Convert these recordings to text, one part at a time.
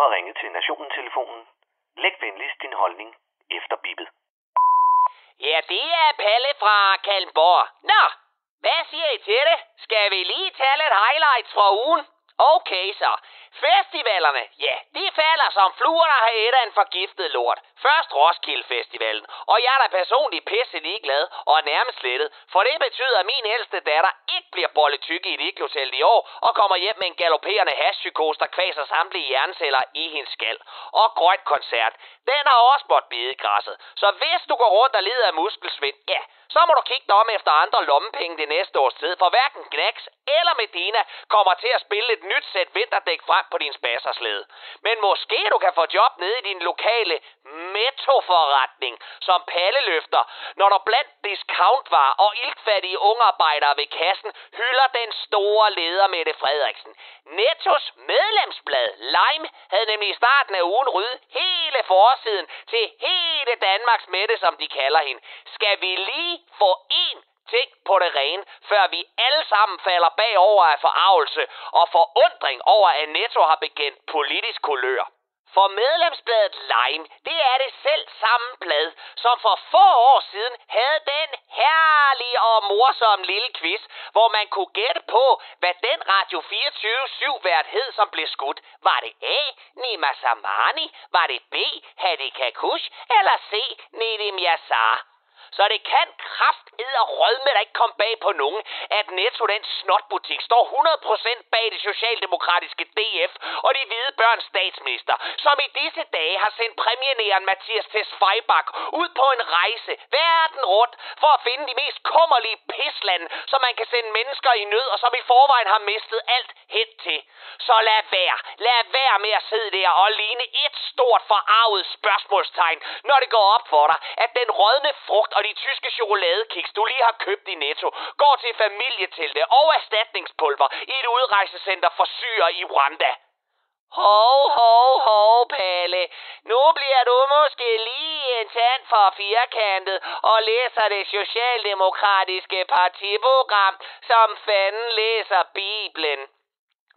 har ringet til Nationen-telefonen. Læg venligst din holdning efter bippet. Ja, det er Palle fra Kalmborg. Nå, hvad siger I til det? Skal vi lige tage lidt highlights fra ugen? Okay så. Festivalerne, ja, de falder som fluerne har et af en forgiftet lort. Først Roskilde Festivalen, og jeg er da personligt pisse ligeglad og nærmest slettet, for det betyder, at min ældste datter ikke bliver bolletykke i et ikke i år og kommer hjem med en galopperende hashpsykos, der kvaser samtlige hjerneceller i hendes skal. Og grønt koncert, den har også måttet bide græsset. Så hvis du går rundt og lider af muskelsvind, ja, så må du kigge dig om efter andre lommepenge det næste års tid, for hverken Gnax eller Medina kommer til at spille et nyt sæt vinterdæk frem på din spasserslæde. Men måske du kan få job nede i din lokale nettoforretning som palleløfter, når der blandt discountvarer og iltfattige ungarbejdere ved kassen hylder den store leder Mette Frederiksen. Nettos medlemsblad Lime havde nemlig i starten af ugen ryddet hele forsiden til hele Danmarks Mette, som de kalder hende. Skal vi lige få én ting på det rene, før vi alle sammen falder bagover af forarvelse og forundring over, at Netto har bekendt politisk kulør. For medlemsbladet Lime, det er det selv samme blad, som for få år siden havde den herlige og morsomme lille quiz, hvor man kunne gætte på, hvad den Radio 24 vært hed, som blev skudt. Var det A. Nima Samani? Var det B. Hadi Kakush? Eller C. Nedim Yassar? Så det kan kraft og rødme, der ikke komme bag på nogen, at Netto, den snotbutik, står 100% bag det socialdemokratiske DF og de hvide børns statsminister, som i disse dage har sendt premiernæren Mathias Tesfajbak ud på en rejse verden rundt for at finde de mest kummerlige pislande, som man kan sende mennesker i nød og som i forvejen har mistet alt hen til. Så lad være, lad være med at sidde der og ligne et stort forarvet spørgsmålstegn, når det går op for dig, at den rødne frugt og de tyske chokoladekiks, du lige har købt i Netto, går til familietelte og erstatningspulver i et udrejsecenter for syre i Rwanda. Hov, hov, hov, Palle. Nu bliver du måske lige en tand for firkantet og læser det socialdemokratiske partiprogram, som fanden læser Bibelen.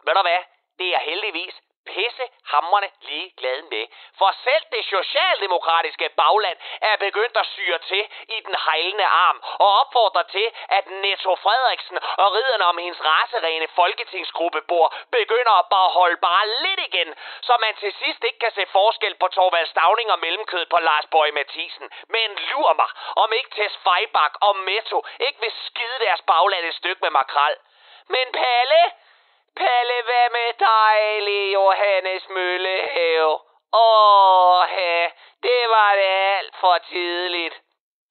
Ved du hvad? Det er heldigvis pisse hammerne lige glad med. For selv det socialdemokratiske bagland er begyndt at syre til i den hejlende arm og opfordrer til, at Netto Frederiksen og ridderne om hendes raserene folketingsgruppebord begynder at bare holde bare lidt igen, så man til sidst ikke kan se forskel på Torvald Stavning og mellemkød på Lars Bøge Mathisen. Men lur mig, om ikke Tess Feibak og Netto ikke vil skide deres bagland et stykke med makrel. Men Palle, Pelle, hvad med dejlig Johannes Møllehave? Åh, det var det alt for tidligt.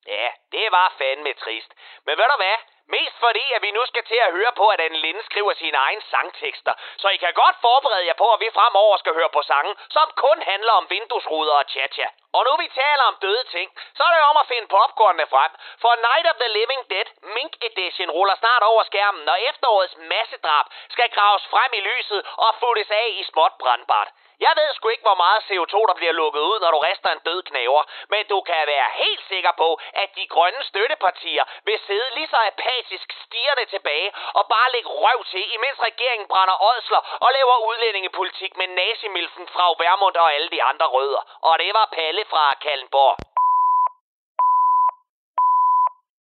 Ja, det var fandme trist. Men ved du hvad? Mest fordi, at vi nu skal til at høre på, at Anne Linde skriver sine egne sangtekster. Så I kan godt forberede jer på, at vi fremover skal høre på sange, som kun handler om vinduesruder og tja og nu vi taler om døde ting, så er det om at finde popcornene frem. For Night of the Living Dead Mink Edition ruller snart over skærmen, når efterårets massedrab skal graves frem i lyset og futtes af i småt brandbart. Jeg ved sgu ikke, hvor meget CO2, der bliver lukket ud, når du rester en død knæver. Men du kan være helt sikker på, at de grønne støttepartier vil sidde lige så apatisk stirrende tilbage og bare lægge røv til, imens regeringen brænder ådsler og laver udlændingepolitik med nazimilfen fra Vermund og alle de andre rødder. Og det var Palle fra Kallenborg.